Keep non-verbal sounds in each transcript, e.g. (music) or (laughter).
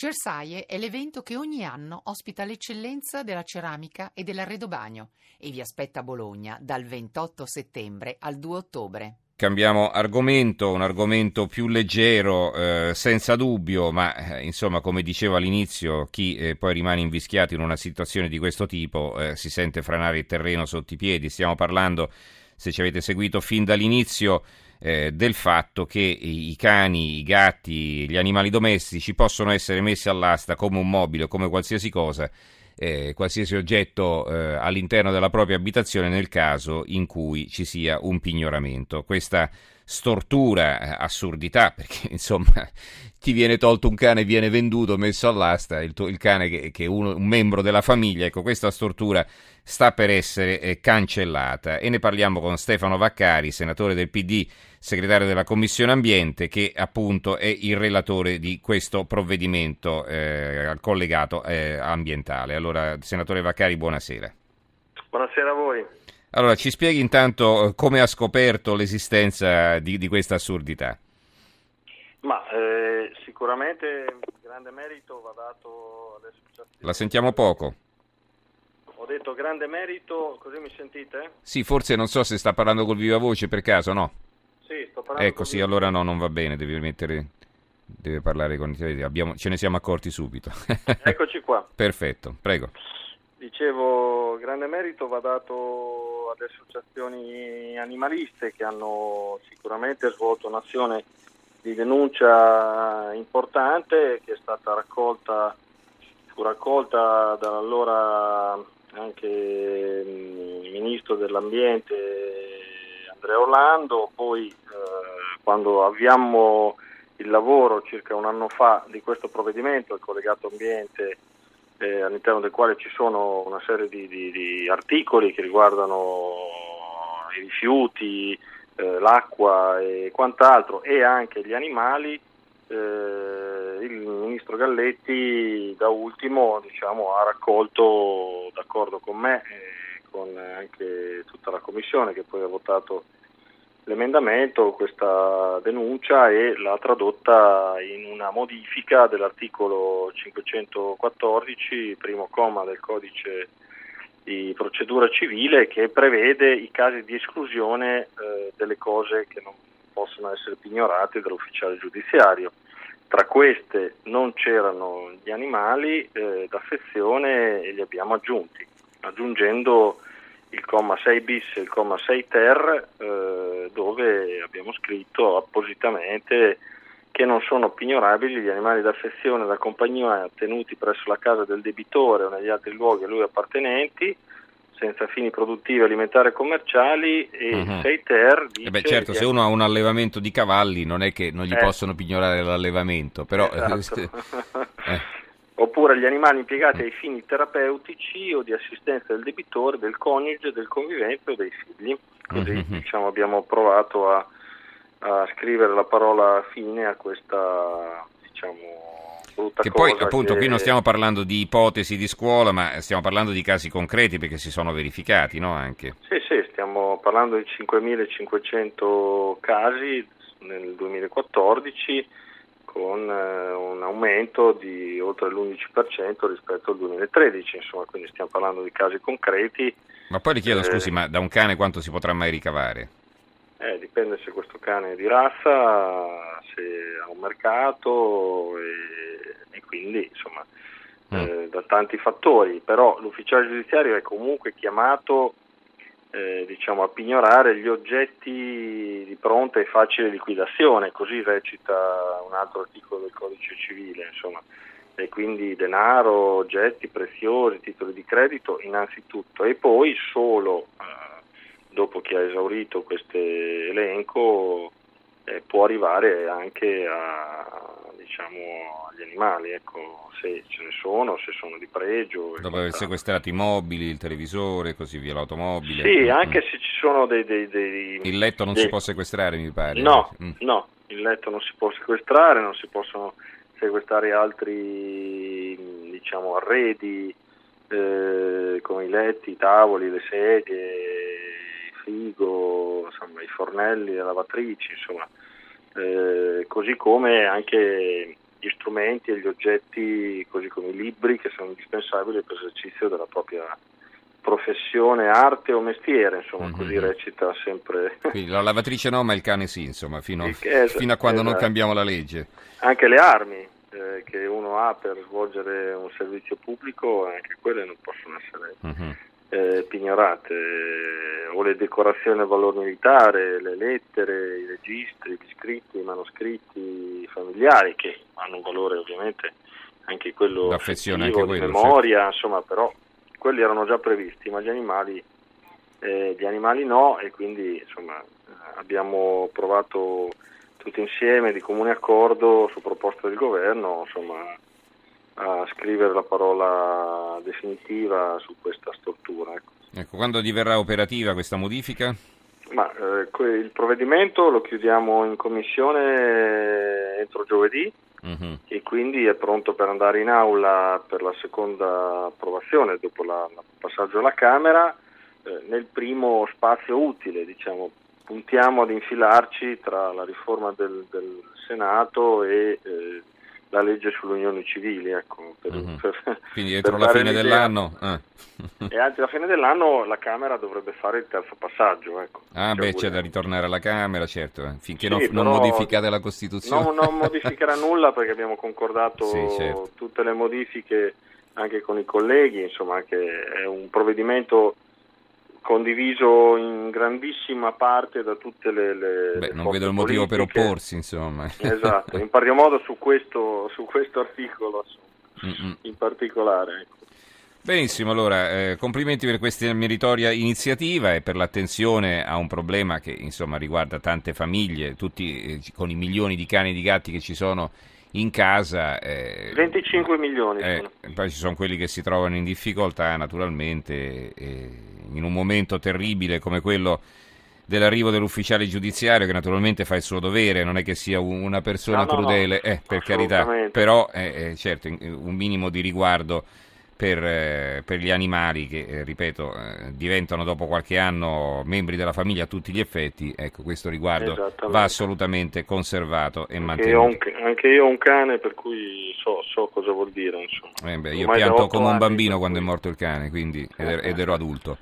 Cersaie è l'evento che ogni anno ospita l'eccellenza della ceramica e dell'arredobagno e vi aspetta a Bologna dal 28 settembre al 2 ottobre. Cambiamo argomento, un argomento più leggero, eh, senza dubbio, ma eh, insomma, come dicevo all'inizio, chi eh, poi rimane invischiato in una situazione di questo tipo eh, si sente franare il terreno sotto i piedi. Stiamo parlando, se ci avete seguito fin dall'inizio, eh, del fatto che i cani, i gatti, gli animali domestici possono essere messi all'asta come un mobile o come qualsiasi cosa, eh, qualsiasi oggetto eh, all'interno della propria abitazione nel caso in cui ci sia un pignoramento. Questa stortura, eh, assurdità, (laughs) perché insomma ti viene tolto un cane, viene venduto, messo all'asta, il, tuo, il cane che, che è uno, un membro della famiglia, ecco questa stortura sta per essere eh, cancellata e ne parliamo con Stefano Vaccari, senatore del PD, segretario della Commissione Ambiente, che appunto è il relatore di questo provvedimento eh, collegato eh, ambientale. Allora, senatore Vaccari, buonasera. Buonasera a voi. Allora, ci spieghi intanto eh, come ha scoperto l'esistenza di, di questa assurdità. Ma eh, sicuramente grande merito va dato alle associazioni. La sentiamo poco. Ho detto grande merito, così mi sentite? Sì, forse non so se sta parlando col viva voce per caso, no? Sì, sto parlando Ecco, sì, allora no, non va bene, devi mettere... Deve parlare con Abbiamo, ce ne siamo accorti subito. Eccoci qua. (laughs) Perfetto, prego. Dicevo, grande merito va dato alle associazioni animaliste che hanno sicuramente svolto un'azione di denuncia importante che è stata raccolta, fu raccolta dall'allora anche il ministro dell'ambiente Andrea Orlando, poi eh, quando avviammo il lavoro circa un anno fa di questo provvedimento, il collegato ambiente, eh, all'interno del quale ci sono una serie di, di, di articoli che riguardano i rifiuti, eh, l'acqua e quant'altro e anche gli animali, eh, il ministro Galletti da ultimo diciamo, ha raccolto d'accordo con me e con anche tutta la commissione che poi ha votato l'emendamento, questa denuncia e l'ha tradotta in una modifica dell'articolo 514, primo comma del codice di procedura civile che prevede i casi di esclusione eh, delle cose che non possono essere pignorate dall'ufficiale giudiziario. Tra queste non c'erano gli animali eh, d'affezione e li abbiamo aggiunti, aggiungendo il comma 6 bis e il comma 6 ter eh, dove abbiamo scritto appositamente che non sono pignorabili gli animali d'affezione da compagnia tenuti presso la casa del debitore o negli altri luoghi a lui appartenenti senza fini produttivi, alimentari e commerciali e uh-huh. Mhm. 6 ter dice eh beh, certo, se uno ha un allevamento di cavalli non è che non gli eh. possono pignorare l'allevamento, però esatto. (laughs) eh. Oppure gli animali impiegati ai fini terapeutici o di assistenza del debitore, del coniuge, del convivente o dei figli. Così uh-huh. diciamo, abbiamo provato a a scrivere la parola fine a questa diciamo brutta che poi appunto che... qui non stiamo parlando di ipotesi di scuola ma stiamo parlando di casi concreti perché si sono verificati no anche sì sì stiamo parlando di 5.500 casi nel 2014 con eh, un aumento di oltre l'11% rispetto al 2013 insomma quindi stiamo parlando di casi concreti ma poi le chiedo eh... scusi ma da un cane quanto si potrà mai ricavare? Eh, dipende se questo cane è di razza, se ha un mercato e, e quindi insomma mm. eh, da tanti fattori, però l'ufficiale giudiziario è comunque chiamato eh, diciamo, a pignorare gli oggetti di pronta e facile liquidazione, così recita un altro articolo del codice civile, insomma. e quindi denaro, oggetti preziosi, titoli di credito innanzitutto e poi solo eh, dopo che ha esaurito questo elenco eh, può arrivare anche a, diciamo, agli animali, ecco, se ce ne sono, se sono di pregio. Dopo aver sequestrato i mobili, il televisore, così via, l'automobile. Sì, mm. anche se ci sono dei... dei, dei il letto non dei... si può sequestrare, mi pare. No, mm. no, il letto non si può sequestrare, non si possono sequestrare altri diciamo, arredi eh, come i letti, i tavoli, le sedie, frigo, insomma, i fornelli, le lavatrici, insomma, eh, così come anche gli strumenti e gli oggetti, così come i libri, che sono indispensabili per l'esercizio della propria professione, arte o mestiere, insomma, mm-hmm. così recita sempre. Quindi la lavatrice no, ma il cane sì, insomma, fino, es- fino a quando esatto. non cambiamo la legge. Anche le armi eh, che uno ha per svolgere un servizio pubblico, anche quelle non possono essere mm-hmm. eh, pignorate, o le decorazioni a valore militare, le lettere, i registri, gli scritti, i manoscritti familiari, che hanno un valore ovviamente anche quello L'affezione, anche quello, di memoria, certo. insomma, però quelli erano già previsti, ma gli animali, eh, gli animali no e quindi insomma, abbiamo provato tutti insieme di comune accordo su proposta del governo insomma, a scrivere la parola definitiva su questa stortura. Ecco. Ecco, quando diverrà operativa questa modifica? Ma, eh, il provvedimento lo chiudiamo in commissione entro giovedì uh-huh. e quindi è pronto per andare in aula per la seconda approvazione dopo il passaggio alla Camera eh, nel primo spazio utile, diciamo. puntiamo ad infilarci tra la riforma del, del Senato e eh, la legge sulle unioni civili. Ecco, per, uh-huh. per, Quindi entro la fine l'idea. dell'anno? Eh. e anzi, alla fine dell'anno la Camera dovrebbe fare il terzo passaggio. Ecco. Ah, beh, c'è da ritornare alla Camera, certo, eh. finché sì, non, non, modificate la Costituzione. No, non modificherà (laughs) nulla perché abbiamo concordato sì, certo. tutte le modifiche anche con i colleghi, insomma, che è un provvedimento condiviso in grandissima parte da tutte le, le Beh, non vedo il motivo politiche. per opporsi insomma esatto, in pari modo su questo, su questo articolo in particolare ecco. Benissimo, allora eh, complimenti per questa meritoria iniziativa e per l'attenzione a un problema che insomma riguarda tante famiglie, tutti eh, con i milioni di cani e di gatti che ci sono in casa. Eh, 25 milioni. Eh, poi ci sono quelli che si trovano in difficoltà naturalmente in un momento terribile come quello dell'arrivo dell'ufficiale giudiziario che naturalmente fa il suo dovere, non è che sia una persona no, no, crudele, no, eh, per carità, però eh, certo un minimo di riguardo per, eh, per gli animali che, eh, ripeto, eh, diventano dopo qualche anno membri della famiglia a tutti gli effetti, ecco questo riguardo va assolutamente conservato e mantenuto. Anche io, anche io ho un cane per cui so, so cosa vuol dire. Eh beh, io pianto come un bambino quando è morto il cane quindi, ed, er-, ero adulto.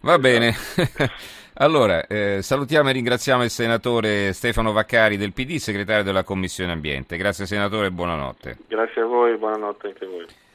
Va esatto. bene. (laughs) Allora, eh, salutiamo e ringraziamo il senatore Stefano Vaccari del PD, segretario della Commissione Ambiente. Grazie senatore e buonanotte. Grazie a voi, buonanotte anche a voi.